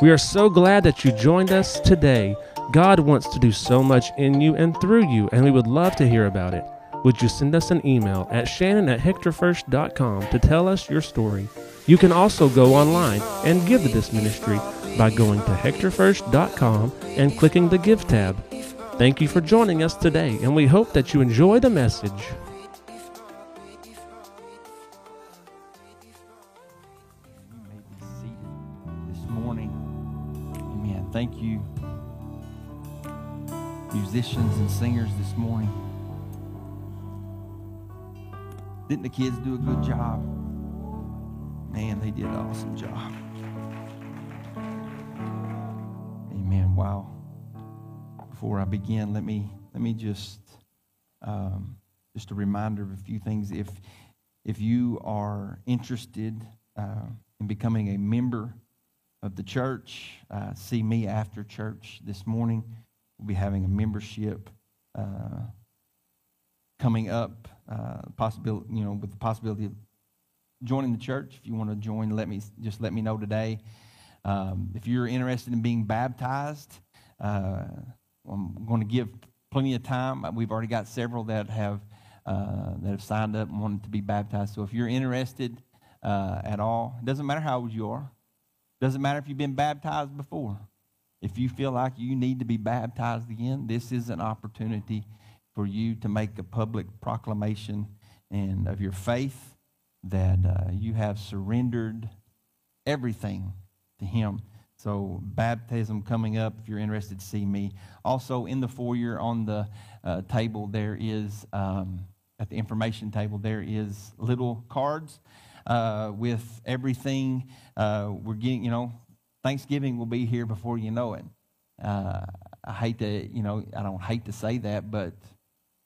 We are so glad that you joined us today. God wants to do so much in you and through you, and we would love to hear about it. Would you send us an email at shannon at hectorfirst.com to tell us your story? You can also go online and give to this ministry by going to hectorfirst.com and clicking the Give tab. Thank you for joining us today, and we hope that you enjoy the message. Thank you, musicians and singers this morning. Didn't the kids do a good job? Man, they did an awesome job. Amen. Wow. Before I begin, let me let me just um, just a reminder of a few things. If if you are interested uh, in becoming a member of the church, uh, see me after church this morning. We'll be having a membership uh, coming up. Uh, possibility, you know, with the possibility of joining the church. If you want to join, let me just let me know today. Um, if you're interested in being baptized, uh, I'm going to give plenty of time. We've already got several that have uh, that have signed up and wanted to be baptized. So if you're interested uh, at all, it doesn't matter how old you are. Doesn't matter if you've been baptized before. If you feel like you need to be baptized again, this is an opportunity for you to make a public proclamation and of your faith that uh, you have surrendered everything to Him. So, baptism coming up if you're interested to see me. Also, in the foyer on the uh, table, there is, um, at the information table, there is little cards uh, with everything. Uh, we're getting, you know, Thanksgiving will be here before you know it. Uh, I hate to, you know, I don't hate to say that, but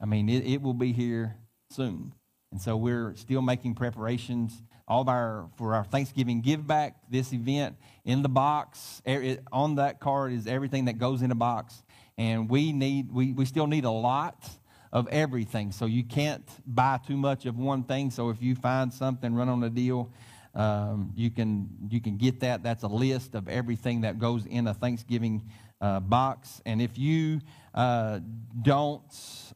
I mean, it, it will be here soon. And so we're still making preparations. All our for our Thanksgiving give back, this event in the box on that card is everything that goes in a box, and we need we, we still need a lot of everything. So you can't buy too much of one thing. So if you find something, run on a deal. Um, you can you can get that. That's a list of everything that goes in a Thanksgiving uh, box. And if you uh, don't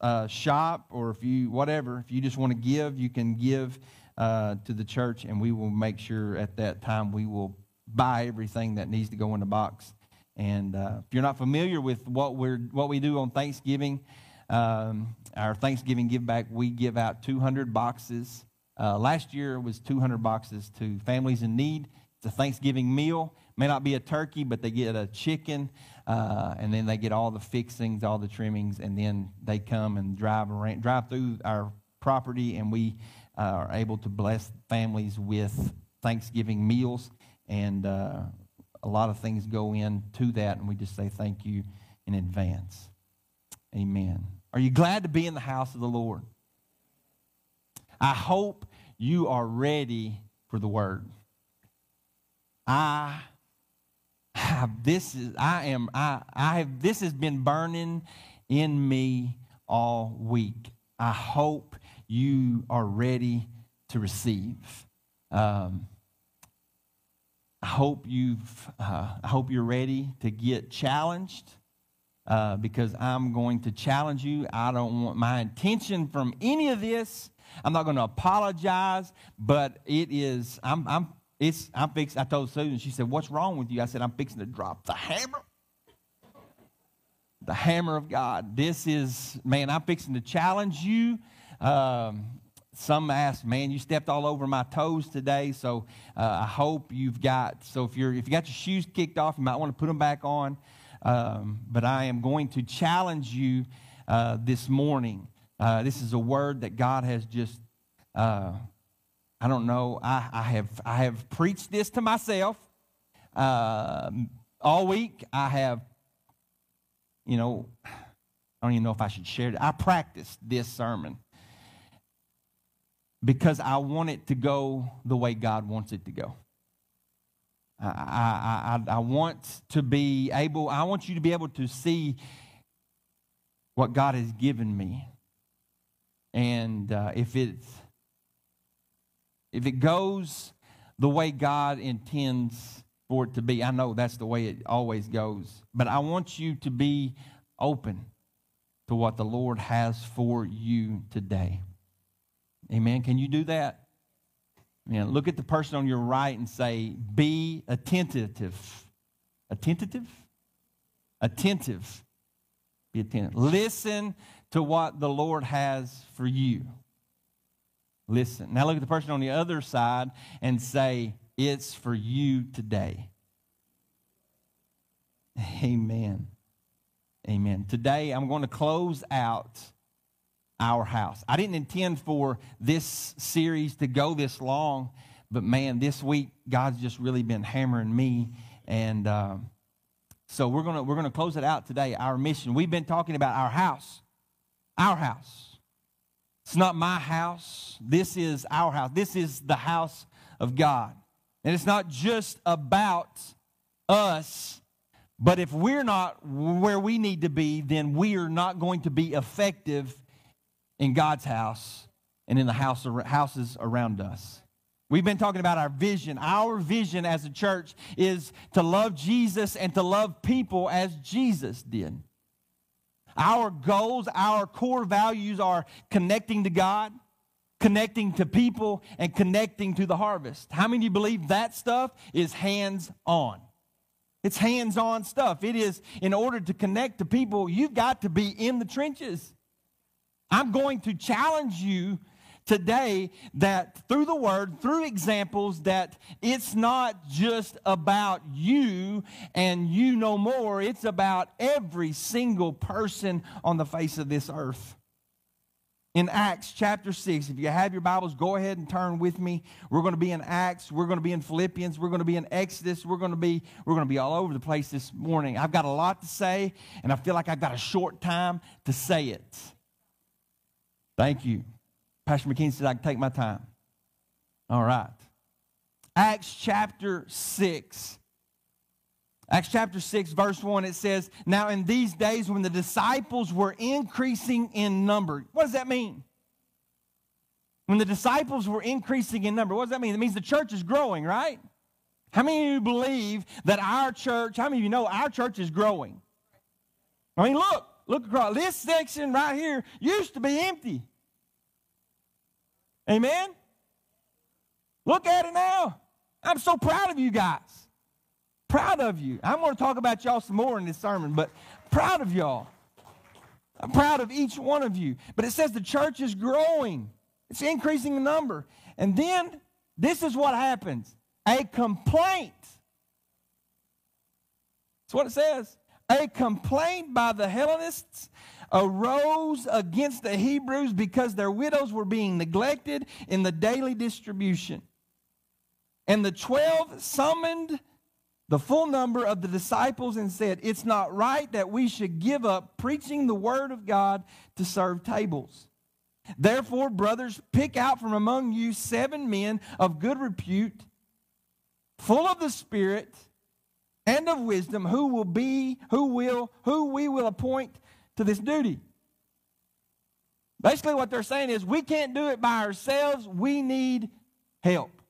uh, shop or if you, whatever, if you just want to give, you can give uh, to the church and we will make sure at that time we will buy everything that needs to go in the box. And uh, if you're not familiar with what, we're, what we do on Thanksgiving, um, our Thanksgiving give back, we give out 200 boxes. Uh, last year was 200 boxes to families in need. It's a Thanksgiving meal. May not be a turkey, but they get a chicken, uh, and then they get all the fixings, all the trimmings, and then they come and drive around, drive through our property, and we uh, are able to bless families with Thanksgiving meals, and uh, a lot of things go into that, and we just say thank you in advance. Amen. Are you glad to be in the house of the Lord? I hope you are ready for the word. I have this is I am I I have this has been burning in me all week. I hope you are ready to receive. Um, I hope you've uh, I hope you're ready to get challenged. Uh, because I'm going to challenge you. I don't want my intention from any of this. I'm not going to apologize, but it is. I'm, I'm it's, I'm fixing, I told Susan, she said, What's wrong with you? I said, I'm fixing to drop the hammer. The hammer of God. This is, man, I'm fixing to challenge you. Um, some asked, man, you stepped all over my toes today. So uh, I hope you've got, so if, you're, if you got your shoes kicked off, you might want to put them back on. Um, but I am going to challenge you uh, this morning. Uh, this is a word that God has just uh, I don't know. I, I have I have preached this to myself uh, all week. I have, you know, I don't even know if I should share it. I practiced this sermon because I want it to go the way God wants it to go. I, I, I, want to be able, I want you to be able to see what God has given me. And uh, if it's if it goes the way God intends for it to be. I know that's the way it always goes. But I want you to be open to what the Lord has for you today. Amen. Can you do that? Look at the person on your right and say, be attentive. Attentive? Attentive. Be attentive. Listen to what the Lord has for you. Listen. Now look at the person on the other side and say, it's for you today. Amen. Amen. Today I'm going to close out our house. I didn't intend for this series to go this long, but man, this week God's just really been hammering me, and um, so we're gonna we're gonna close it out today. Our mission. We've been talking about our house, our house. It's not my house. This is our house. This is the house of God, and it's not just about us. But if we're not where we need to be, then we are not going to be effective in God's house and in the house, houses around us. We've been talking about our vision. Our vision as a church is to love Jesus and to love people as Jesus did. Our goals, our core values are connecting to God, connecting to people, and connecting to the harvest. How many of you believe that stuff is hands on? It's hands on stuff. It is, in order to connect to people, you've got to be in the trenches. I'm going to challenge you today that through the word, through examples, that it's not just about you and you no more. It's about every single person on the face of this earth. In Acts chapter 6, if you have your Bibles, go ahead and turn with me. We're going to be in Acts, we're going to be in Philippians, we're going to be in Exodus, we're going to be we're going to be all over the place this morning. I've got a lot to say, and I feel like I've got a short time to say it. Thank you. Pastor McKean said I can take my time. All right. Acts chapter 6. Acts chapter 6, verse 1, it says, Now in these days when the disciples were increasing in number, what does that mean? When the disciples were increasing in number, what does that mean? It means the church is growing, right? How many of you believe that our church, how many of you know our church is growing? I mean, look, look across. This section right here used to be empty. Amen? Look at it now. I'm so proud of you guys. Proud of you. I'm going to talk about y'all some more in this sermon, but proud of y'all. I'm proud of each one of you. But it says the church is growing, it's increasing in number. And then this is what happens a complaint. That's what it says. A complaint by the Hellenists arose against the Hebrews because their widows were being neglected in the daily distribution. And the twelve summoned the full number of the disciples and said, It's not right that we should give up preaching the word of God to serve tables. Therefore, brothers, pick out from among you seven men of good repute, full of the Spirit and of wisdom, who will be, who will, who we will appoint to this duty. Basically, what they're saying is we can't do it by ourselves. We need help.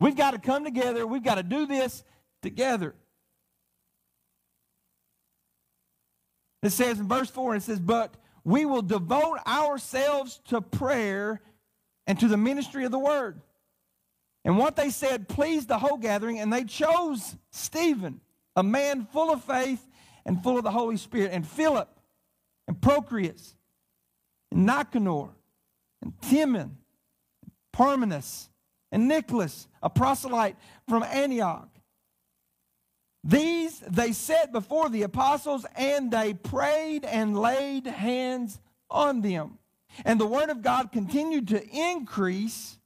We've got to come together. We've got to do this together. It says in verse 4, it says, But we will devote ourselves to prayer and to the ministry of the word. And what they said pleased the whole gathering, and they chose Stephen, a man full of faith and full of the Holy Spirit, and Philip, and Prochorus, and Nicanor, and Timon, and Parmenas, and Nicholas, a proselyte from Antioch. These they set before the apostles, and they prayed and laid hands on them. And the word of God continued to increase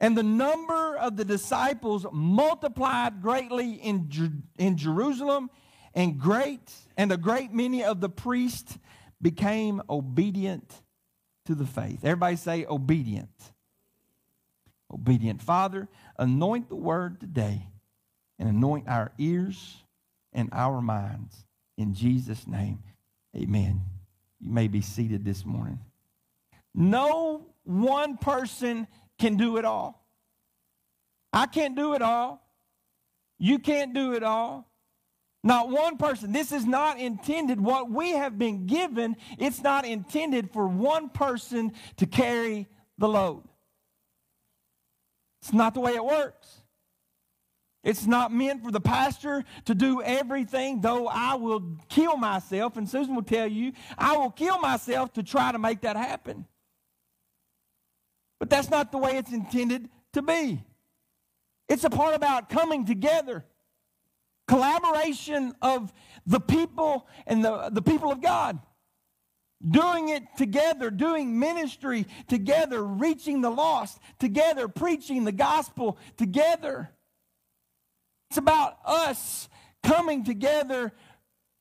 and the number of the disciples multiplied greatly in, in Jerusalem, and great and a great many of the priests became obedient to the faith. Everybody say obedient. Obedient. Father, anoint the word today and anoint our ears and our minds. In Jesus' name, amen. You may be seated this morning. No one person can do it all. I can't do it all. You can't do it all. Not one person. This is not intended, what we have been given, it's not intended for one person to carry the load. It's not the way it works. It's not meant for the pastor to do everything, though I will kill myself, and Susan will tell you, I will kill myself to try to make that happen. But that's not the way it's intended to be. It's a part about coming together collaboration of the people and the, the people of God. Doing it together, doing ministry together, reaching the lost together, preaching the gospel together. It's about us coming together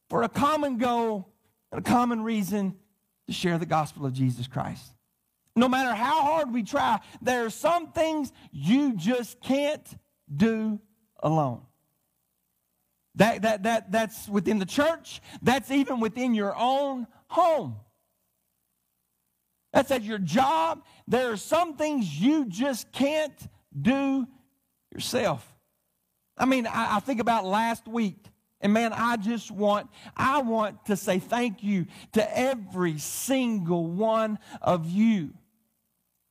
for a common goal and a common reason to share the gospel of Jesus Christ. No matter how hard we try, there are some things you just can't do alone. That, that, that, that's within the church. That's even within your own home. That's at your job. There are some things you just can't do yourself. I mean, I, I think about last week. And man, I just want, I want to say thank you to every single one of you.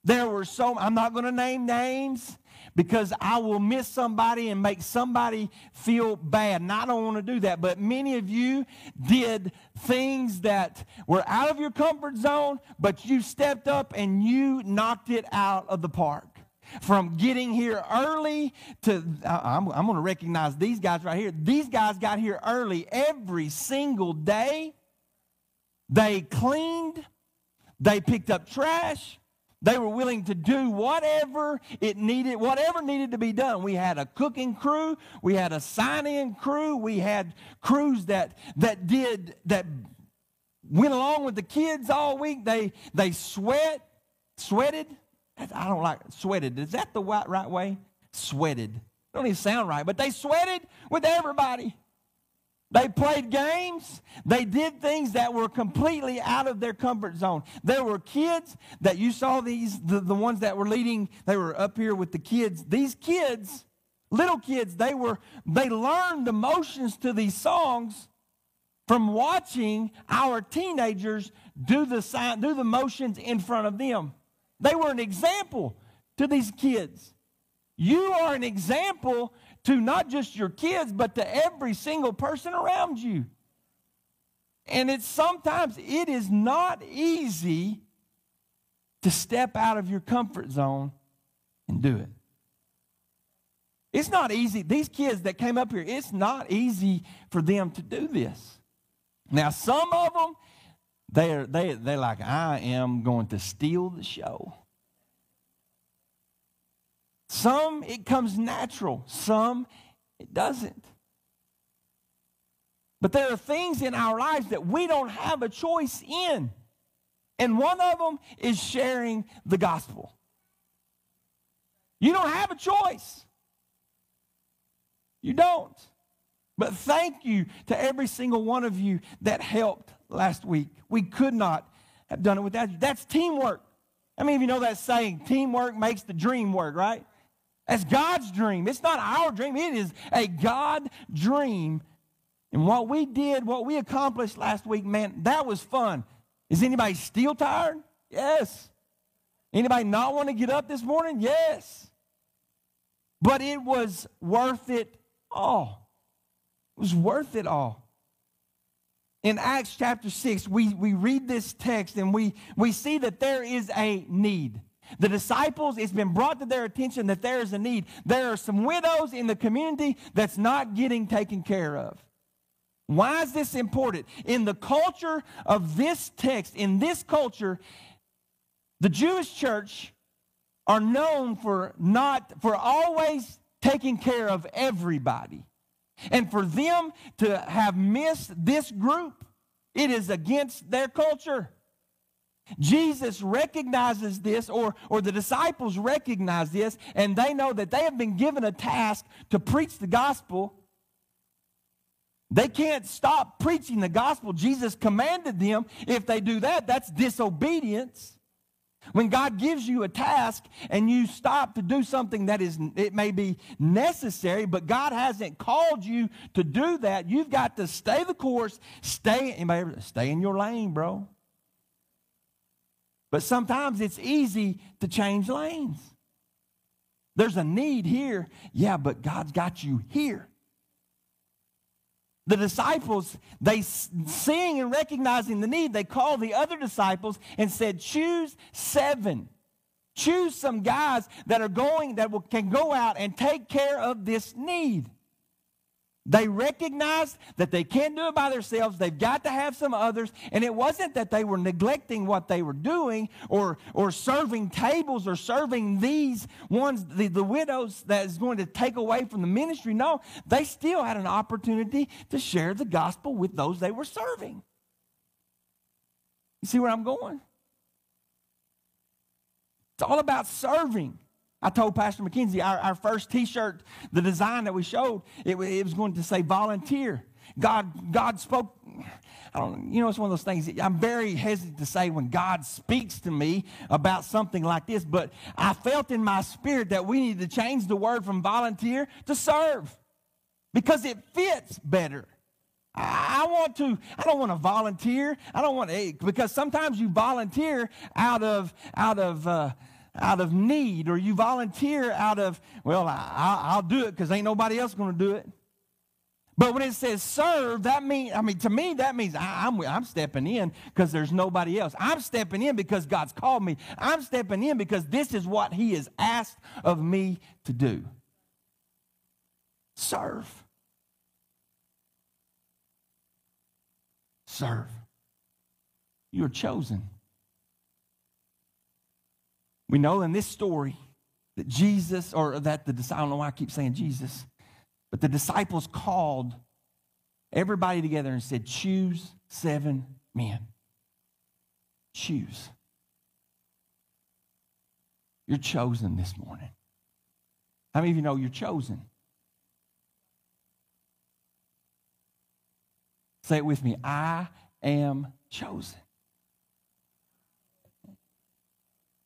There were so, I'm not going to name names because I will miss somebody and make somebody feel bad. And I don't want to do that. But many of you did things that were out of your comfort zone, but you stepped up and you knocked it out of the park. From getting here early to, I'm, I'm going to recognize these guys right here. These guys got here early every single day. They cleaned, they picked up trash, they were willing to do whatever it needed, whatever needed to be done. We had a cooking crew, we had a sign-in crew, we had crews that that did that went along with the kids all week. They they sweat, sweated. I don't like sweated. Is that the right, right way? Sweated. It Don't even sound right, but they sweated with everybody. They played games. They did things that were completely out of their comfort zone. There were kids that you saw these, the, the ones that were leading, they were up here with the kids. These kids, little kids, they were, they learned the motions to these songs from watching our teenagers do the sign, do the motions in front of them. They were an example to these kids. You are an example to not just your kids, but to every single person around you. And it's sometimes it is not easy to step out of your comfort zone and do it. It's not easy. These kids that came up here, it's not easy for them to do this. Now, some of them, they're, they, they're like, I am going to steal the show. Some it comes natural, some it doesn't. But there are things in our lives that we don't have a choice in. And one of them is sharing the gospel. You don't have a choice. You don't. But thank you to every single one of you that helped last week. We could not have done it without you. That's teamwork. Many of you know that saying, teamwork makes the dream work, right? That's God's dream. It's not our dream, it is a God dream. And what we did, what we accomplished last week, man, that was fun. Is anybody still tired? Yes. Anybody not want to get up this morning? Yes. But it was worth it all. It was worth it all. In Acts chapter 6, we, we read this text and we, we see that there is a need. The disciples, it's been brought to their attention that there is a need. There are some widows in the community that's not getting taken care of. Why is this important? In the culture of this text, in this culture, the Jewish church are known for not, for always taking care of everybody. And for them to have missed this group, it is against their culture. Jesus recognizes this, or, or the disciples recognize this, and they know that they have been given a task to preach the gospel. They can't stop preaching the gospel. Jesus commanded them. If they do that, that's disobedience. When God gives you a task and you stop to do something that is, it may be necessary, but God hasn't called you to do that, you've got to stay the course, stay, anybody, stay in your lane, bro. But sometimes it's easy to change lanes. There's a need here. Yeah, but God's got you here. The disciples, they seeing and recognizing the need, they called the other disciples and said, Choose seven. Choose some guys that are going, that will, can go out and take care of this need. They recognized that they can't do it by themselves. They've got to have some others. And it wasn't that they were neglecting what they were doing or, or serving tables or serving these ones, the, the widows that is going to take away from the ministry. No, they still had an opportunity to share the gospel with those they were serving. You see where I'm going? It's all about serving. I told Pastor McKenzie our, our first T-shirt, the design that we showed, it, it was going to say volunteer. God, God spoke. I don't, you know, it's one of those things. I'm very hesitant to say when God speaks to me about something like this, but I felt in my spirit that we need to change the word from volunteer to serve because it fits better. I want to, I don't want to volunteer. I don't want to, because sometimes you volunteer out of, out of, uh, out of need or you volunteer out of, well, I, will do it because ain't nobody else going to do it. But when it says serve, that means, I mean, to me, that means I, am I'm, I'm stepping in because there's nobody else. I'm stepping in because God's called me. I'm stepping in because this is what He has asked of me to do. Serve. Serve. You're chosen. We know in this story that Jesus, or that the I don't know why I keep saying Jesus, but the disciples called everybody together and said, Choose seven men. Choose. You're chosen this morning. How many of you know you're chosen? Say it with me I am chosen.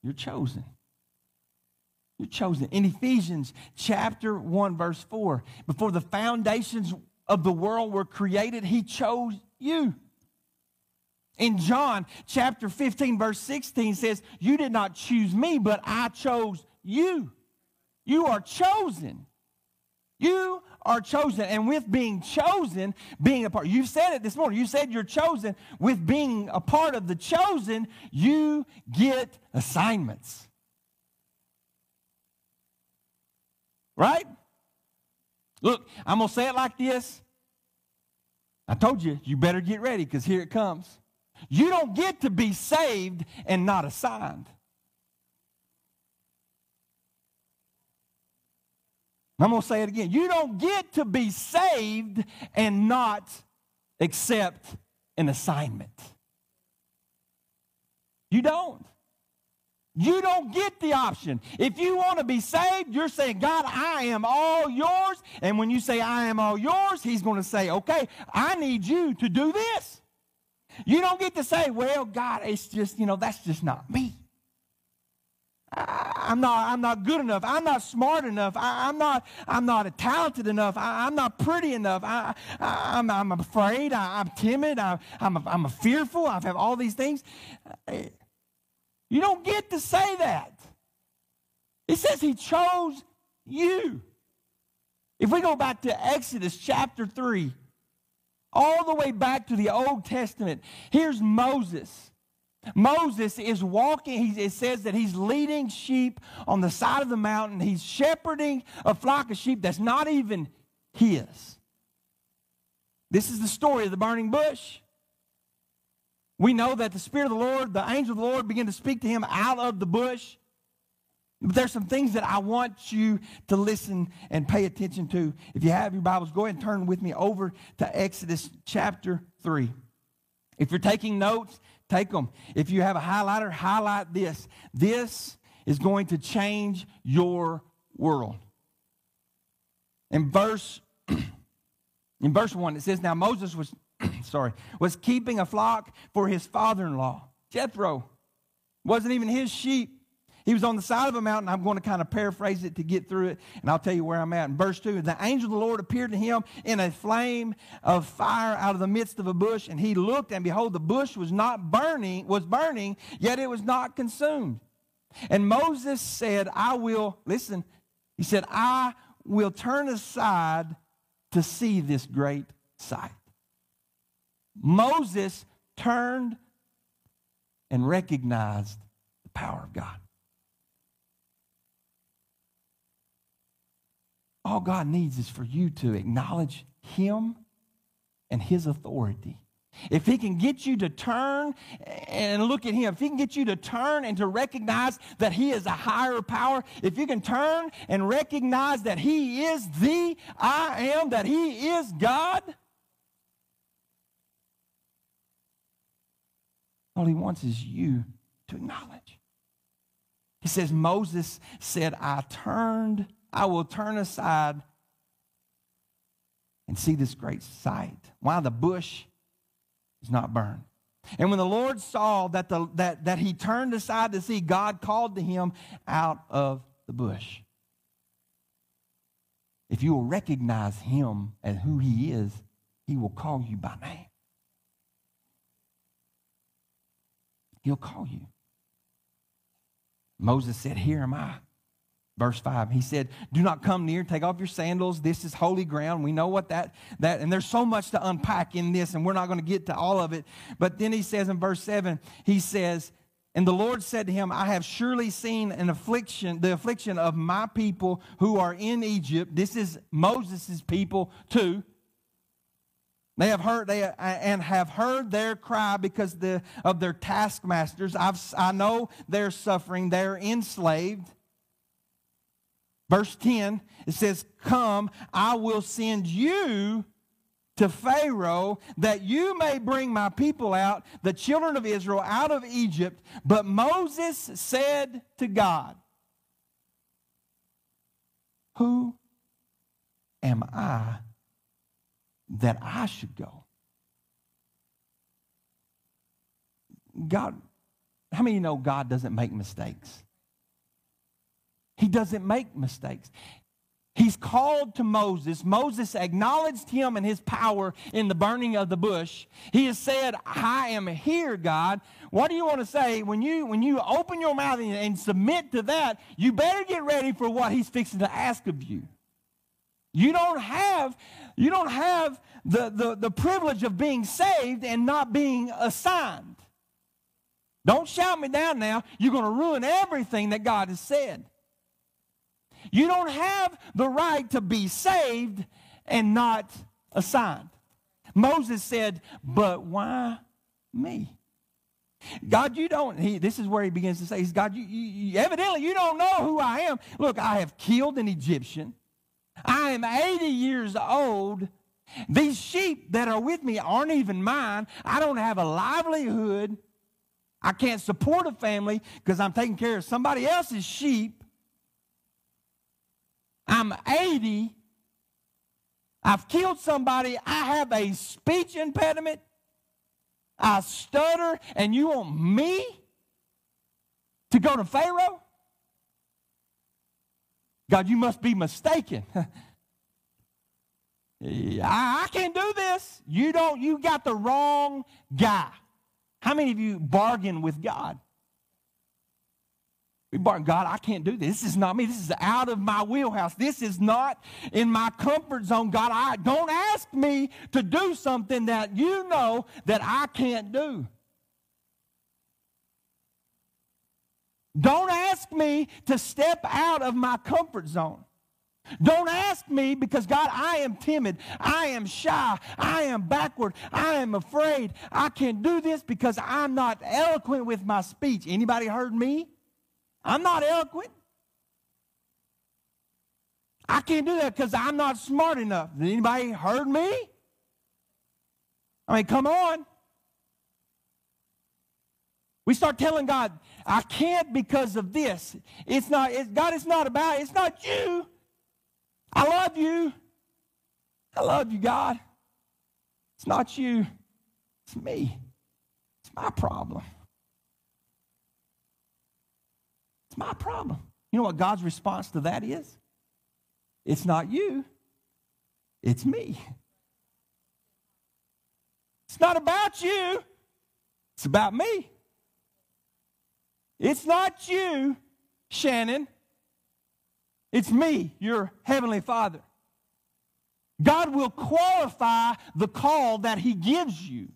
You're chosen. You're chosen. In Ephesians chapter 1, verse 4, before the foundations of the world were created, he chose you. In John chapter 15, verse 16 says, You did not choose me, but I chose you. You are chosen. You are chosen. And with being chosen, being a part, you said it this morning. You said you're chosen. With being a part of the chosen, you get assignments. Right? Look, I'm going to say it like this. I told you, you better get ready because here it comes. You don't get to be saved and not assigned. I'm going to say it again. You don't get to be saved and not accept an assignment. You don't. You don't get the option. If you want to be saved, you're saying, God, I am all yours. And when you say, I am all yours, He's going to say, okay, I need you to do this. You don't get to say, well, God, it's just, you know, that's just not me. I, am not, I'm not good enough. I'm not smart enough. I, am not, I'm not talented enough. I, am not pretty enough. I, am I'm, I'm afraid. I, am timid. I, I'm, a, I'm a fearful. I have all these things. Uh, you don't get to say that. It says he chose you. If we go back to Exodus chapter 3, all the way back to the Old Testament, here's Moses. Moses is walking, it says that he's leading sheep on the side of the mountain. He's shepherding a flock of sheep that's not even his. This is the story of the burning bush. We know that the Spirit of the Lord, the angel of the Lord, began to speak to him out of the bush. But there's some things that I want you to listen and pay attention to. If you have your Bibles, go ahead and turn with me over to Exodus chapter 3. If you're taking notes, Take them. If you have a highlighter, highlight this. This is going to change your world. In verse in verse 1 it says now Moses was sorry, was keeping a flock for his father-in-law, Jethro. Wasn't even his sheep. He was on the side of a mountain. I'm going to kind of paraphrase it to get through it, and I'll tell you where I'm at. In verse 2, the angel of the Lord appeared to him in a flame of fire out of the midst of a bush, and he looked, and behold, the bush was not burning, was burning, yet it was not consumed. And Moses said, I will, listen, he said, I will turn aside to see this great sight. Moses turned and recognized the power of God. All God needs is for you to acknowledge Him and His authority. If He can get you to turn and look at Him, if He can get you to turn and to recognize that He is a higher power, if you can turn and recognize that He is the I am, that He is God, all He wants is you to acknowledge. He says, Moses said, I turned I will turn aside and see this great sight. Why the bush is not burned. And when the Lord saw that, the, that, that he turned aside to see, God called to him out of the bush. If you will recognize him as who he is, he will call you by name. He'll call you. Moses said, Here am I. Verse 5, he said, Do not come near, take off your sandals. This is holy ground. We know what that, that, and there's so much to unpack in this, and we're not going to get to all of it. But then he says in verse 7, he says, And the Lord said to him, I have surely seen an affliction, the affliction of my people who are in Egypt. This is Moses' people too. They have heard they and have heard their cry because the, of their taskmasters. I've, I know they're suffering. They're enslaved. Verse 10, it says, Come, I will send you to Pharaoh that you may bring my people out, the children of Israel, out of Egypt. But Moses said to God, Who am I that I should go? God, how many you know God doesn't make mistakes? He doesn't make mistakes. He's called to Moses. Moses acknowledged him and his power in the burning of the bush. He has said, I am here, God. What do you want to say? When you, when you open your mouth and, and submit to that, you better get ready for what he's fixing to ask of you. You don't have, you don't have the, the, the privilege of being saved and not being assigned. Don't shout me down now. You're going to ruin everything that God has said. You don't have the right to be saved and not assigned. Moses said, But why me? God, you don't, he, this is where he begins to say, he's God, you, you, evidently you don't know who I am. Look, I have killed an Egyptian. I am 80 years old. These sheep that are with me aren't even mine. I don't have a livelihood. I can't support a family because I'm taking care of somebody else's sheep. I'm 80. I've killed somebody. I have a speech impediment. I stutter, and you want me to go to Pharaoh? God, you must be mistaken. I, can't do this. You don't, you got the wrong guy. How many of you bargain with God? We bargain, God, I can't do this. This is not me. This is out of my wheelhouse. This is not in my comfort zone. God, I don't ask me to do something that you know that I can't do. Don't ask me to step out of my comfort zone. Don't ask me because God, I am timid. I am shy. I am backward. I am afraid. I can't do this because I'm not eloquent with my speech. Anybody heard me? I'm not eloquent. I can't do that because I'm not smart enough. Anybody heard me? I mean, come on. We start telling God, I can't because of this. It's not, it's, God, it's not about, it's not you. I love you. I love you, God. It's not you. It's me. It's my problem. It's my problem. You know what God's response to that is? It's not you, it's me. It's not about you, it's about me. It's not you, Shannon. It's me, your heavenly Father. God will qualify the call that He gives you.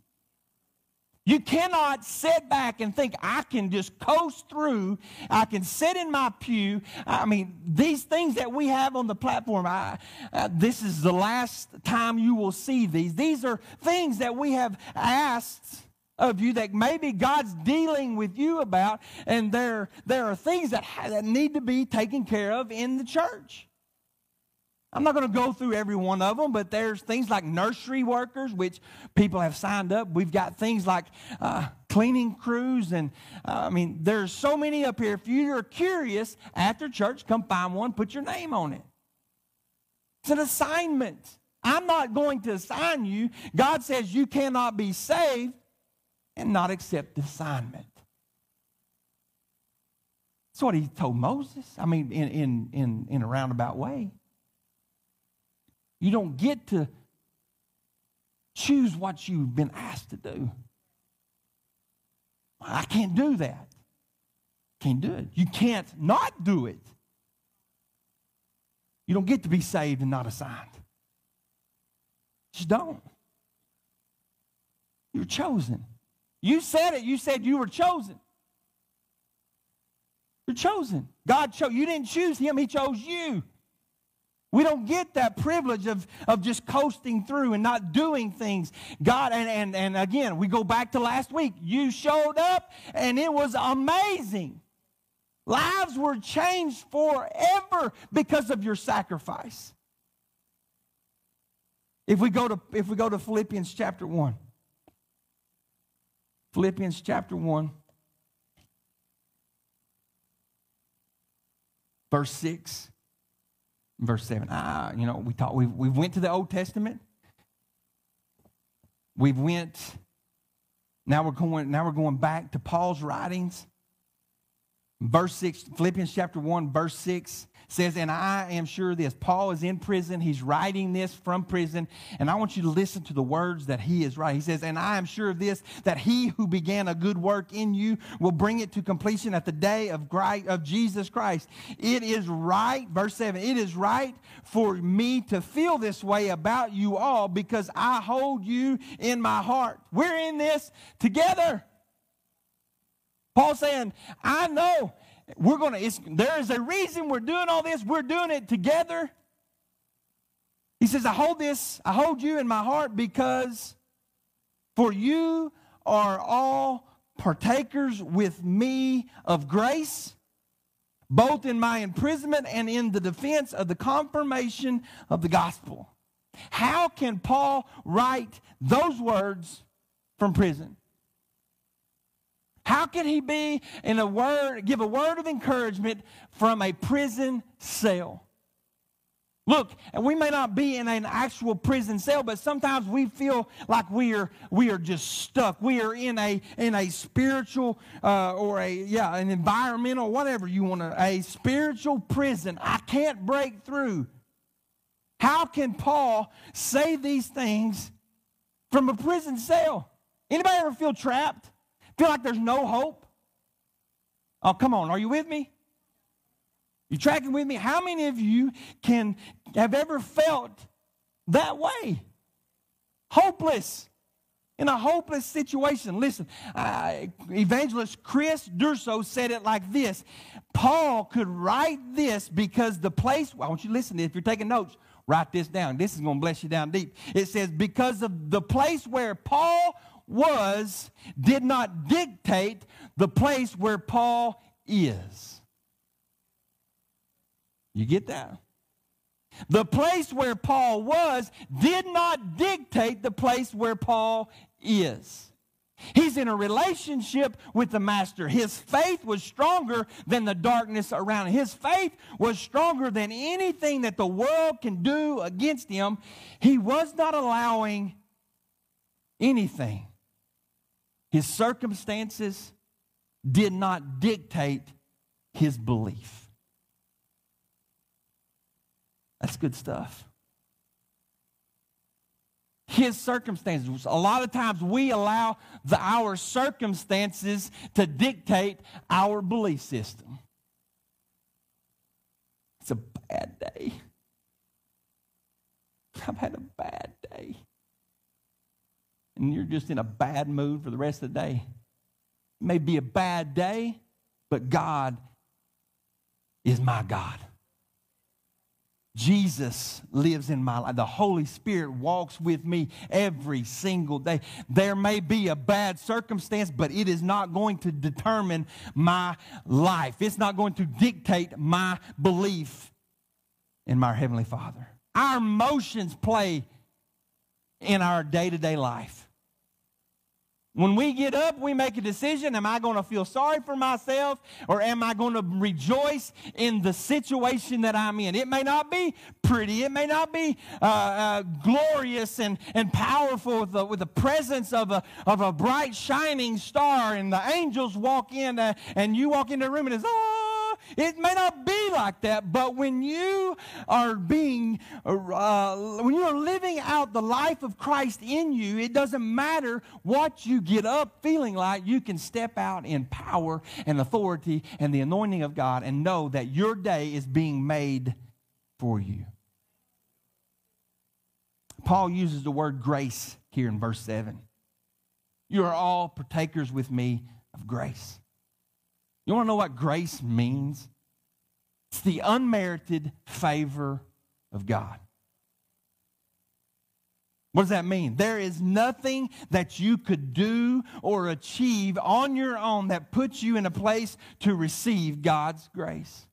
You cannot sit back and think, I can just coast through. I can sit in my pew. I mean, these things that we have on the platform, I, uh, this is the last time you will see these. These are things that we have asked of you that maybe God's dealing with you about, and there, there are things that, that need to be taken care of in the church. I'm not going to go through every one of them, but there's things like nursery workers, which people have signed up. We've got things like uh, cleaning crews, and uh, I mean, there's so many up here. If you're curious after church, come find one, put your name on it. It's an assignment. I'm not going to assign you. God says you cannot be saved and not accept the assignment. That's what he told Moses. I mean, in, in, in, in a roundabout way. You don't get to choose what you've been asked to do. I can't do that. Can't do it. You can't not do it. You don't get to be saved and not assigned. Just don't. You're chosen. You said it. You said you were chosen. You're chosen. God chose. You didn't choose him, he chose you. We don't get that privilege of, of just coasting through and not doing things. God, and, and, and again, we go back to last week. You showed up and it was amazing. Lives were changed forever because of your sacrifice. If we go to, if we go to Philippians chapter 1, Philippians chapter 1, verse 6 verse 7 ah, you know we thought we we went to the old testament. We've went now we're going now we're going back to paul's writings. Verse 6 philippians chapter 1 verse 6 says, And I am sure this. Paul is in prison. He's writing this from prison. And I want you to listen to the words that he is writing. He says, And I am sure of this, that he who began a good work in you will bring it to completion at the day of, of Jesus Christ. It is right, verse 7, it is right for me to feel this way about you all because I hold you in my heart. We're in this together. Paul saying, I know we're going to, there is a reason we're doing all this. We're doing it together. He says, I hold this, I hold you in my heart because for you are all partakers with me of grace, both in my imprisonment and in the defense of the confirmation of the gospel. How can Paul write those words from prison? How can he be in a word, give a word of encouragement from a prison cell? Look, and we may not be in an actual prison cell, but sometimes we feel like we are we are just stuck. We are in a in a spiritual uh, or a yeah an environmental whatever you want to a spiritual prison. I can't break through. How can Paul say these things from a prison cell? Anybody ever feel trapped? Feel like there's no hope? Oh, come on. Are you with me? You tracking with me? How many of you can have ever felt that way? Hopeless. In a hopeless situation. Listen, uh, evangelist Chris Durso said it like this Paul could write this because the place, I want you to listen, if you're taking notes, write this down. This is going to bless you down deep. It says, because of the place where Paul was did not dictate the place where Paul is. You get that? The place where Paul was did not dictate the place where Paul is. He's in a relationship with the master. His faith was stronger than the darkness around him. His faith was stronger than anything that the world can do against him. He was not allowing anything his circumstances did not dictate his belief. That's good stuff. His circumstances. A lot of times we allow the, our circumstances to dictate our belief system. It's a bad day. I've had a bad day. And you're just in a bad mood for the rest of the day. It may be a bad day, but God is my God. Jesus lives in my life. The Holy Spirit walks with me every single day. There may be a bad circumstance, but it is not going to determine my life. It's not going to dictate my belief in my Heavenly Father. Our emotions play in our day to day life. When we get up, we make a decision. Am I going to feel sorry for myself or am I going to rejoice in the situation that I'm in? It may not be pretty. It may not be uh, uh, glorious and, and powerful with the, with the presence of a, of a bright, shining star and the angels walk in uh, and you walk into the room and it's, oh, it may not be like that, but when you are being, uh, when you are living out the life of Christ in you, it doesn't matter what you get up feeling like. You can step out in power and authority and the anointing of God and know that your day is being made for you. Paul uses the word grace here in verse 7. You are all partakers with me of grace. You want to know what grace means? It's the unmerited favor of God. What does that mean? There is nothing that you could do or achieve on your own that puts you in a place to receive God's grace.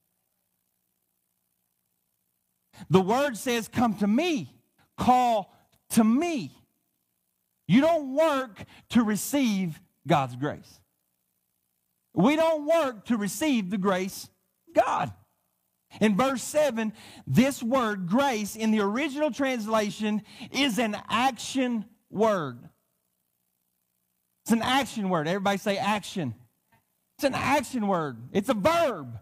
The word says, Come to me, call to me. You don't work to receive God's grace. We don't work to receive the grace God. In verse 7, this word grace in the original translation is an action word. It's an action word. Everybody say action. It's an action word, it's a verb.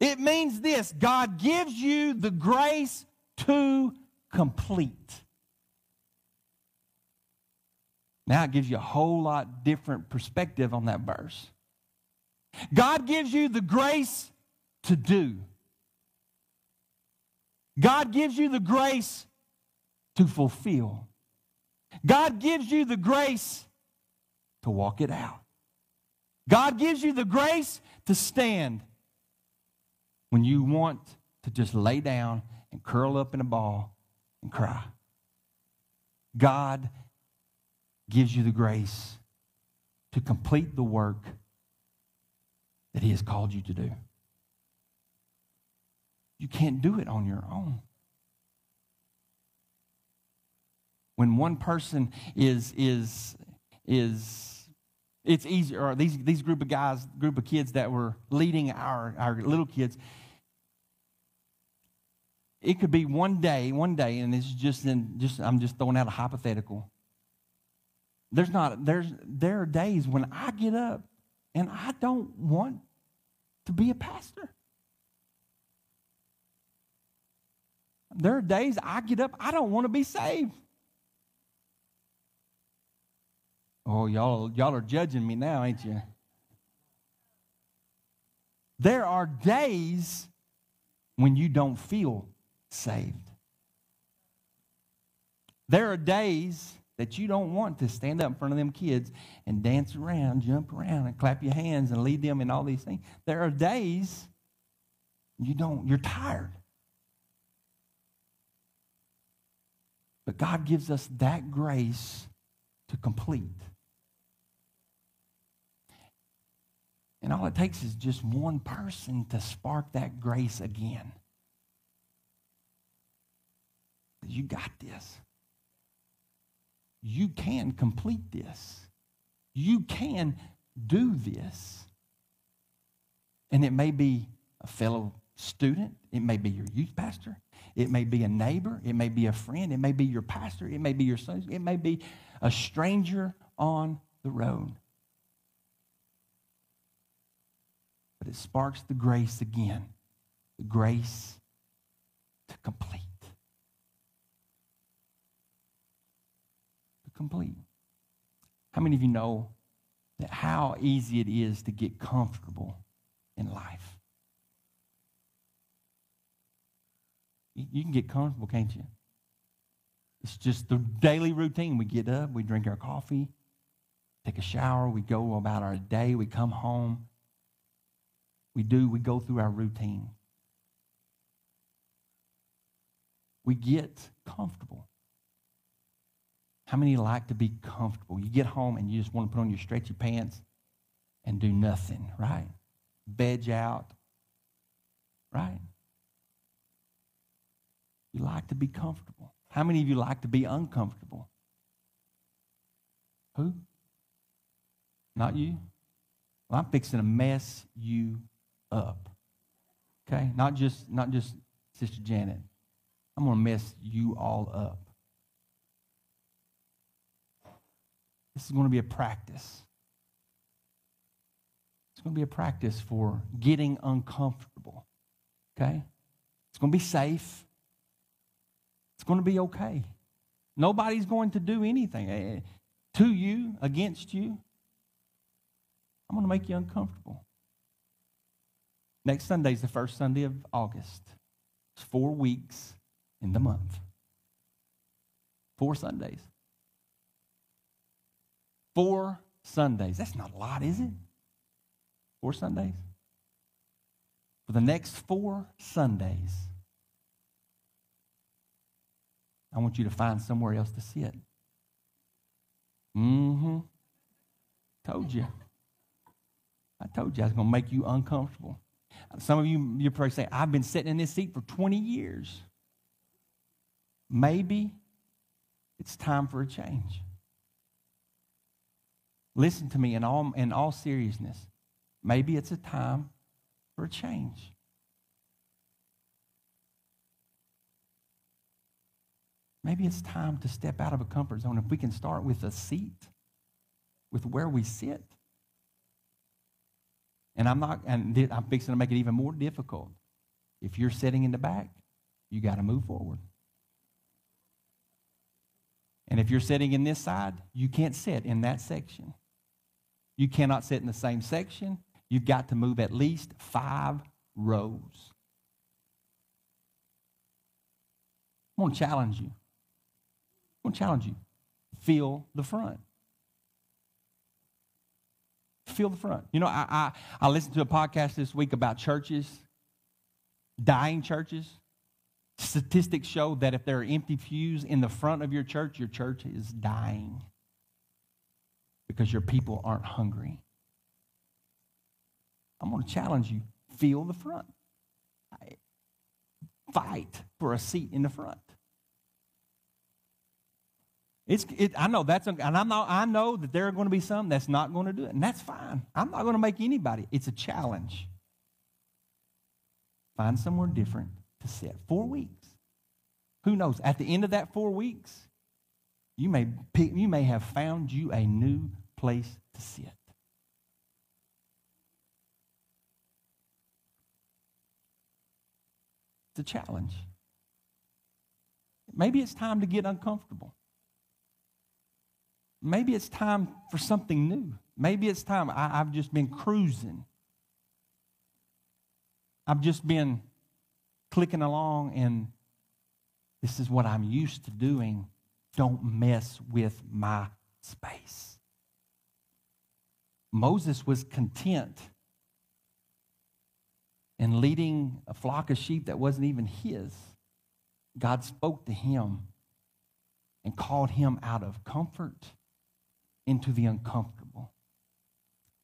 It means this God gives you the grace to complete. Now it gives you a whole lot different perspective on that verse. God gives you the grace to do. God gives you the grace to fulfill. God gives you the grace to walk it out. God gives you the grace to stand when you want to just lay down and curl up in a ball and cry. God gives you the grace to complete the work that He has called you to do. You can't do it on your own. When one person is, is, is, it's easier, or these, these group of guys, group of kids that were leading our, our little kids, it could be one day, one day, and it's just in, just I'm just throwing out a hypothetical. There's not, there's, there are days when I get up and I don't want to be a pastor. There are days I get up, I don't want to be saved. Oh, y'all, y'all are judging me now, ain't you? There are days when you don't feel saved. There are days that you don't want to stand up in front of them kids and dance around, jump around, and clap your hands and lead them in all these things. There are days you don't, you're tired. But God gives us that grace to complete. And all it takes is just one person to spark that grace again. You got this you can complete this. You can do this. And it may be a fellow student, it may be your youth pastor, it may be a neighbor, it may be a friend, it may be your pastor, it may be your son, it may be a stranger on the road. but it sparks the grace again the grace to complete. To complete. How many of you know that how easy it is to get comfortable in life? You can get comfortable, can't you? It's just the daily routine. We get up, we drink our coffee, take a shower, we go about our day, we come home. We do, we go through our routine. We get comfortable. How many like to be comfortable? You get home and you just want to put on your stretchy pants and do nothing, right? Veg out, right? You like to be comfortable. How many of you like to be uncomfortable? Who? Not you? Well, I'm fixing to mess you up. Okay? Not just not just Sister Janet. I'm going to mess you all up. This is going to be a practice. It's going to be a practice for getting uncomfortable. Okay? It's going to be safe. It's going to be okay. Nobody's going to do anything eh, eh, to you, against you. I'm going to make you uncomfortable. Next Sunday is the first Sunday of August. It's four weeks in the month. Four Sundays. Four Sundays. That's not a lot, is it? Four Sundays. For the next four Sundays, I want you to find somewhere else to sit. Mm-hmm. Told you. I told you I was going to make you uncomfortable. Some of you, you're probably saying, I've been sitting in this seat for 20 years. Maybe it's time for a change. Listen to me in all, in all seriousness. Maybe it's a time for a change. Maybe it's time to step out of a comfort zone. If we can start with a seat, with where we sit. And I'm not, and I'm fixing to make it even more difficult. If you're sitting in the back, you got to move forward. And if you're sitting in this side, you can't sit in that section. You cannot sit in the same section. You've got to move at least five rows. I'm going to challenge you. I'm going to challenge you. Feel the front. Feel the front. You know, I, I, I listened to a podcast this week about churches, dying churches. Statistics show that if there are empty pews in the front of your church, your church is dying because your people aren't hungry. I'm going to challenge you feel the front. Fight for a seat in the front. It's, it, I know that's, and I know, I know that there are going to be some that's not going to do it, and that's fine. I'm not going to make anybody. It's a challenge. Find somewhere different to sit. Four weeks. Who knows? At the end of that four weeks, you may, pick, you may have found you a new place to sit. It's a challenge. Maybe it's time to get uncomfortable. Maybe it's time for something new. Maybe it's time. I, have just been cruising. I've just been clicking along, and this is what I'm used to doing. Don't mess with my space. Moses was content in leading a flock of sheep that wasn't even his. God spoke to him and called him out of comfort into the uncomfortable.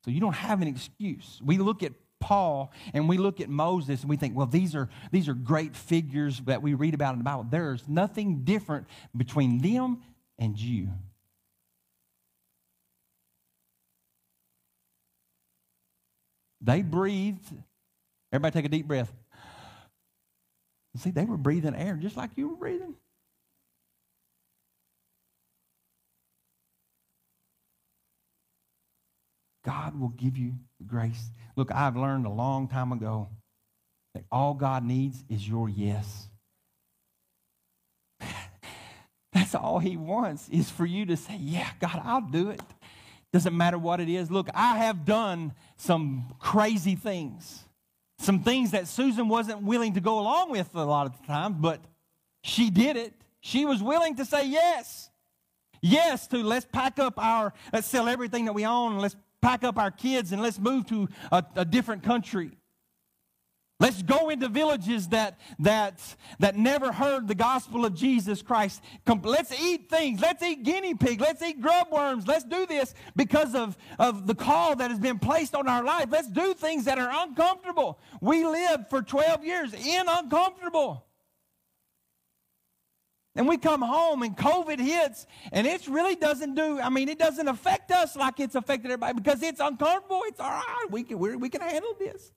So you don't have an excuse. We look at Paul and we look at Moses and we think, well, these are, these are great figures that we read about in the Bible. There's nothing different between them and you. They breathed. Everybody take a deep breath. See, they were breathing air just like you were breathing. God will give you grace. Look, I've learned a long time ago that all God needs is your yes. That's all He wants is for you to say, Yeah, God, I'll do it. Doesn't matter what it is. Look, I have done some crazy things, some things that Susan wasn't willing to go along with a lot of the time, but she did it. She was willing to say yes. Yes, to let's pack up our, let's sell everything that we own, let's pack up our kids and let's move to a, a different country. Let's go into villages that, that, that never heard the gospel of Jesus Christ. Let's eat things. Let's eat guinea pig. Let's eat grub worms. Let's do this because of, of the call that has been placed on our life. Let's do things that are uncomfortable. We lived for 12 years in uncomfortable. And we come home and COVID hits, and it really doesn't do, I mean, it doesn't affect us like it's affected everybody because it's uncomfortable. It's all right. We can, we can handle this.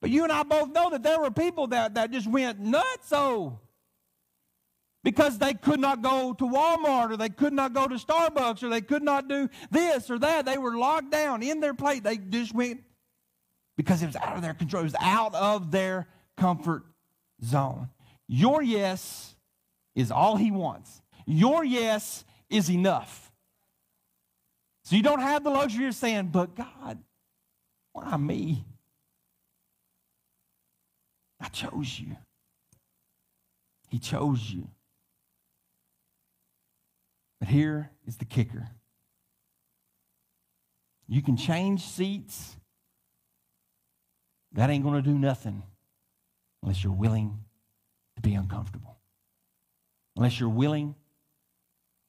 But you and I both know that there were people that, that just went nuts oh because they could not go to Walmart or they could not go to Starbucks or they could not do this or that. They were locked down in their place. They just went because it was out of their control. It was out of their comfort zone. Your yes is all he wants. Your yes is enough. So you don't have the luxury of saying, but God, why me? I chose you. He chose you. But here is the kicker you can change seats. That ain't going to do nothing unless you're willing to be uncomfortable, unless you're willing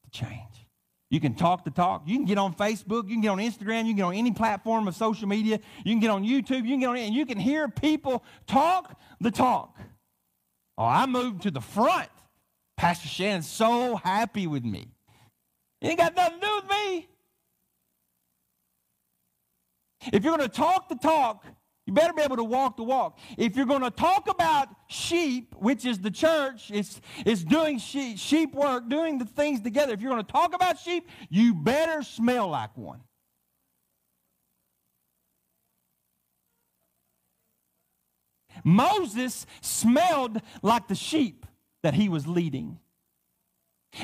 to change. You can talk the talk. You can get on Facebook. You can get on Instagram. You can get on any platform of social media. You can get on YouTube. You can get on and you can hear people talk the talk. Oh, I moved to the front. Pastor Shannon's so happy with me. It ain't got nothing to do with me. If you're going to talk the talk, you better be able to walk the walk. If you're going to talk about sheep, which is the church, it's, it's doing sheep, sheep work, doing the things together. If you're going to talk about sheep, you better smell like one. Moses smelled like the sheep that he was leading.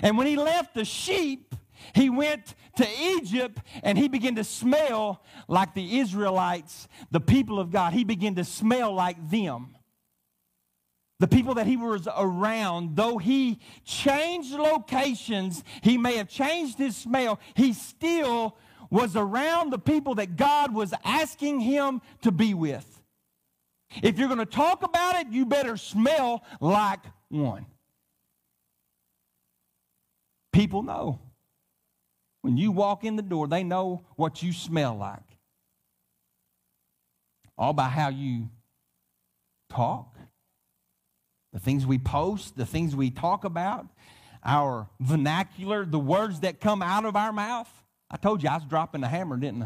And when he left the sheep, he went to Egypt and he began to smell like the Israelites, the people of God. He began to smell like them. The people that he was around, though he changed locations, he may have changed his smell, he still was around the people that God was asking him to be with. If you're going to talk about it, you better smell like one. People know. When you walk in the door, they know what you smell like. All by how you talk, the things we post, the things we talk about, our vernacular, the words that come out of our mouth. I told you I was dropping the hammer, didn't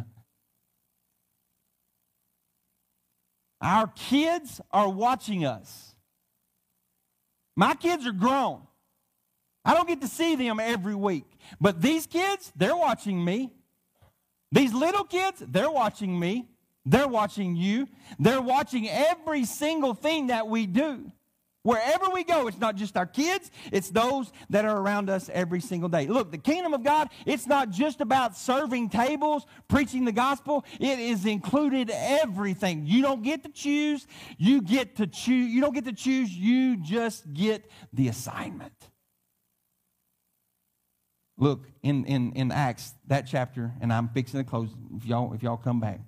I? Our kids are watching us. My kids are grown. I don't get to see them every week. But these kids, they're watching me. These little kids, they're watching me. They're watching you. They're watching every single thing that we do. Wherever we go, it's not just our kids, it's those that are around us every single day. Look, the kingdom of God, it's not just about serving tables, preaching the gospel, it is included everything. You don't get to choose, you get to choose, you don't get to choose, you just get the assignment. Look, in, in, in Acts, that chapter, and I'm fixing to close if y'all if y'all come back.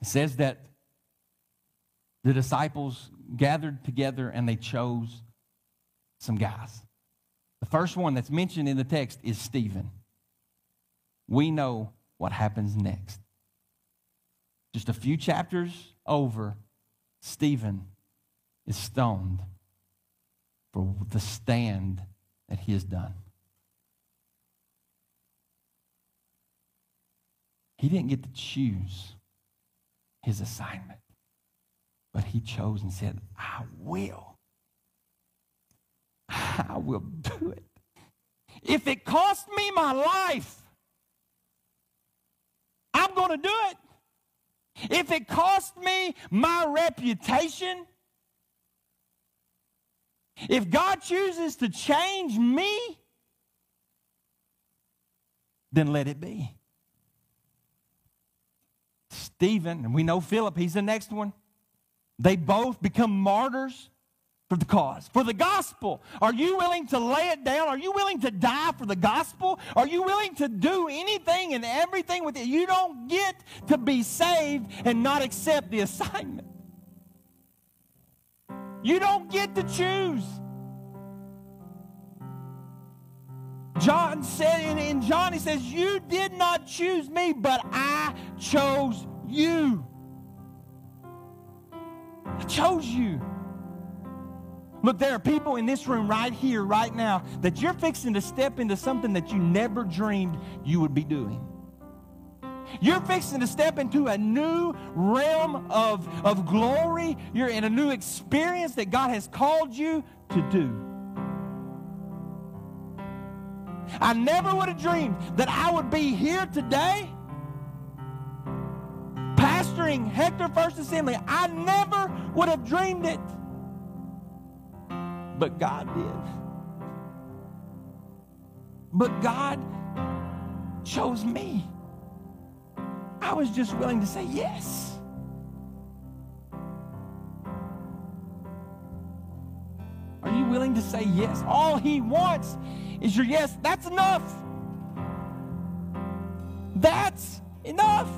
It says that the disciples gathered together and they chose some guys. The first one that's mentioned in the text is Stephen. We know what happens next. Just a few chapters over, Stephen is stoned for the stand that he has done. He didn't get to choose his assignment. But he chose and said, I will. I will do it. If it costs me my life, I'm going to do it. If it costs me my reputation, if God chooses to change me, then let it be. Stephen, and we know Philip, he's the next one. They both become martyrs for the cause, for the gospel. Are you willing to lay it down? Are you willing to die for the gospel? Are you willing to do anything and everything with it? You don't get to be saved and not accept the assignment. You don't get to choose. John said, in, in John, he says, You did not choose me, but I chose you. I chose you. Look, there are people in this room right here, right now, that you're fixing to step into something that you never dreamed you would be doing. You're fixing to step into a new realm of, of glory. You're in a new experience that God has called you to do. I never would have dreamed that I would be here today pastoring Hector First Assembly. I never would have dreamed it. But God did. But God chose me. I was just willing to say yes. Willing to say yes? All He wants is your yes. That's enough. That's enough.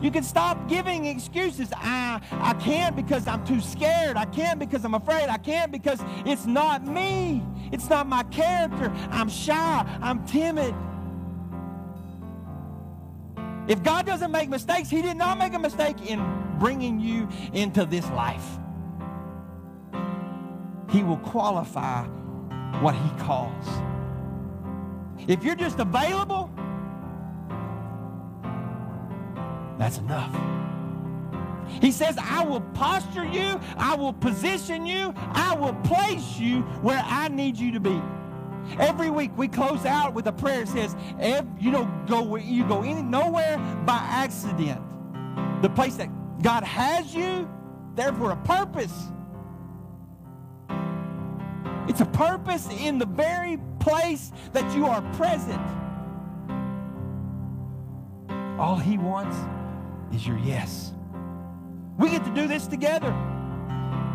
You can stop giving excuses. I, I can't because I'm too scared. I can't because I'm afraid. I can't because it's not me. It's not my character. I'm shy. I'm timid. If God doesn't make mistakes, He did not make a mistake in bringing you into this life. He will qualify what He calls. If you're just available, that's enough. He says, I will posture you, I will position you, I will place you where I need you to be. Every week we close out with a prayer that says, you don't go you go any, nowhere by accident. The place that God has you there for a purpose. It's a purpose in the very place that you are present. All he wants is your yes. We get to do this together.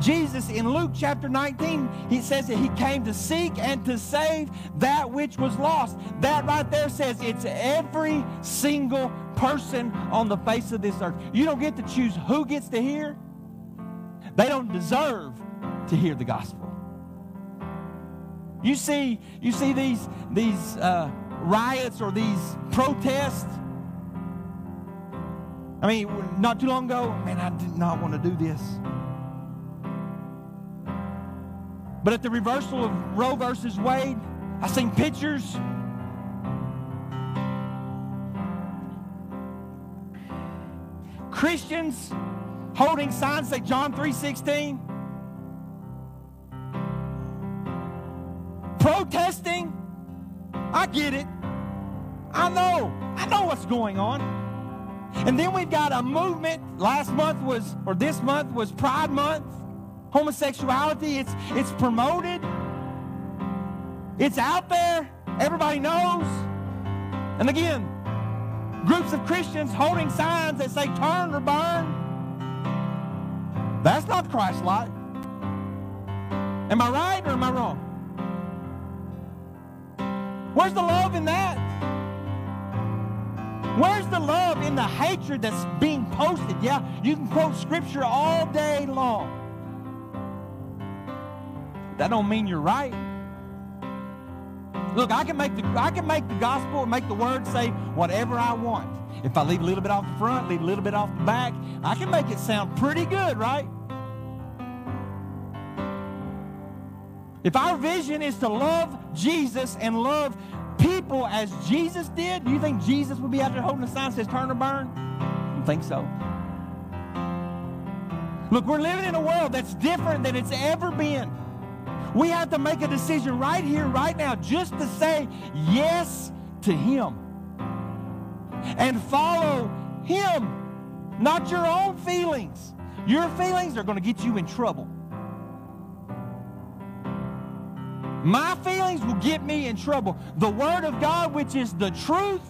Jesus in Luke chapter 19, he says that he came to seek and to save that which was lost. That right there says it's every single person on the face of this earth. You don't get to choose who gets to hear. They don't deserve to hear the gospel. You see, you see these these uh, riots or these protests. I mean, not too long ago, man, I did not want to do this. But at the reversal of Roe versus Wade, I seen pictures. Christians holding signs say John 3:16. Protesting. I get it. I know. I know what's going on. And then we've got a movement. Last month was, or this month was Pride Month homosexuality. It's, it's promoted, it's out there, everybody knows. And again, groups of Christians holding signs that say turn or burn. That's not Christ like. Am I right or am I wrong? Where's the love in that? Where's the love in the hatred that's being posted? Yeah, you can quote scripture all day long. That don't mean you're right. Look, I can make the I can make the gospel and make the word say whatever I want. If I leave a little bit off the front, leave a little bit off the back, I can make it sound pretty good, right? If our vision is to love Jesus and love people as Jesus did, do you think Jesus would be out there holding a sign that says turn or burn? I don't think so. Look, we're living in a world that's different than it's ever been. We have to make a decision right here, right now, just to say yes to Him. and follow Him, not your own feelings. Your feelings are going to get you in trouble. My feelings will get me in trouble. The Word of God, which is the truth,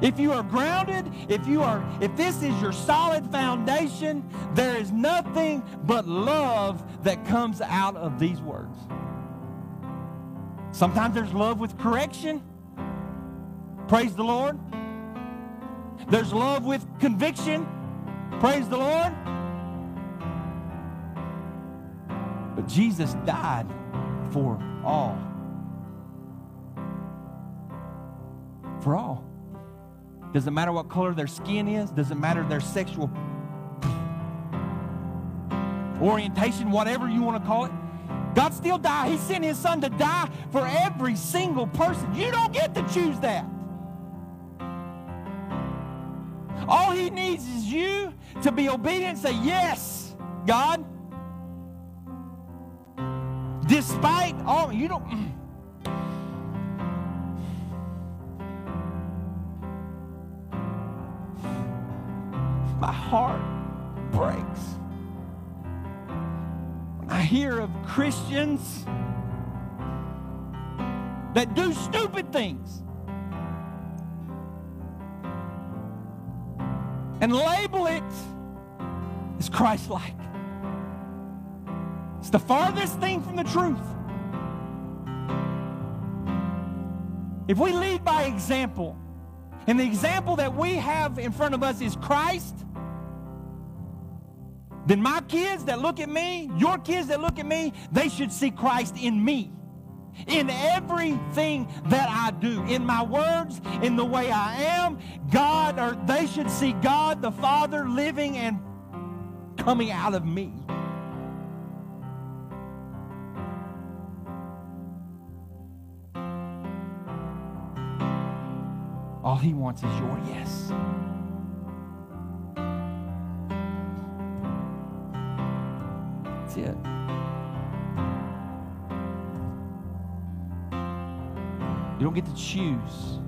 if you are grounded, if you are if this is your solid foundation, there is nothing but love that comes out of these words. Sometimes there's love with correction. Praise the Lord. There's love with conviction. Praise the Lord. But Jesus died for all. For all. Doesn't matter what color their skin is, doesn't matter their sexual orientation, whatever you want to call it. God still died. He sent his son to die for every single person. You don't get to choose that. All he needs is you to be obedient say, Yes, God. Despite all, you don't. Mm. My heart breaks when I hear of Christians that do stupid things and label it as Christ like. The farthest thing from the truth. If we lead by example, and the example that we have in front of us is Christ, then my kids that look at me, your kids that look at me, they should see Christ in me. In everything that I do, in my words, in the way I am, God, or they should see God the Father living and coming out of me. All he wants is your yes. That's it. You don't get to choose.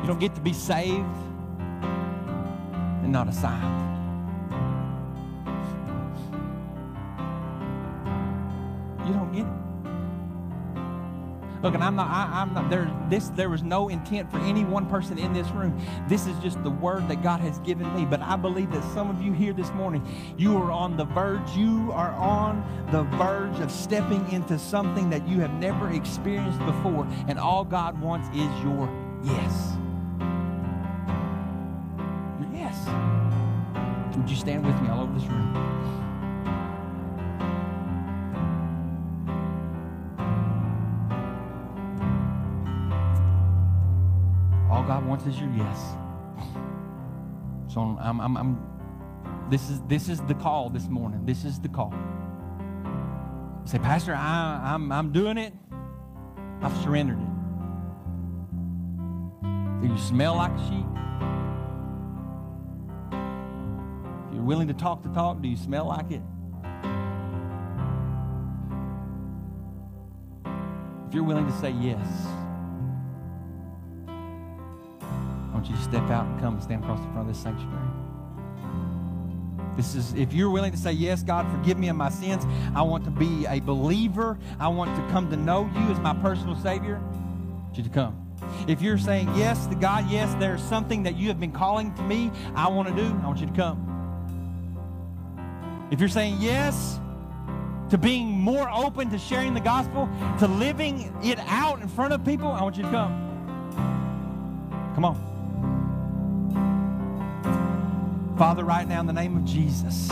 You don't get to be saved and not assigned. Look, and I'm not, I, am not, there, this, there was no intent for any one person in this room. This is just the word that God has given me. But I believe that some of you here this morning, you are on the verge, you are on the verge of stepping into something that you have never experienced before. And all God wants is your yes. Your yes. Would you stand with me all over this room? Wants is your yes. So I'm, I'm, I'm, this is this is the call this morning. This is the call. say, Pastor, I, I'm I'm doing it. I've surrendered it. Do you smell like a sheep? If you're willing to talk the talk, do you smell like it? If you're willing to say yes. You to step out and come and stand across the front of this sanctuary. This is, if you're willing to say, Yes, God, forgive me of my sins. I want to be a believer. I want to come to know you as my personal Savior. You to come. If you're saying yes to God, yes, there's something that you have been calling to me, I want to do, I want you to come. If you're saying yes to being more open to sharing the gospel, to living it out in front of people, I want you to come. Come on. Father, right now in the name of Jesus,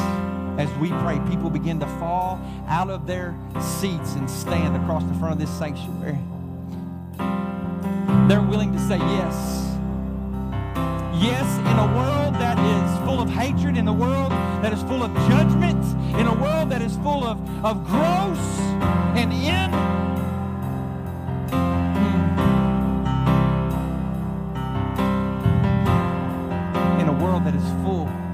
as we pray, people begin to fall out of their seats and stand across the front of this sanctuary. They're willing to say yes. Yes, in a world that is full of hatred, in a world that is full of judgment, in a world that is full of, of gross and in that is full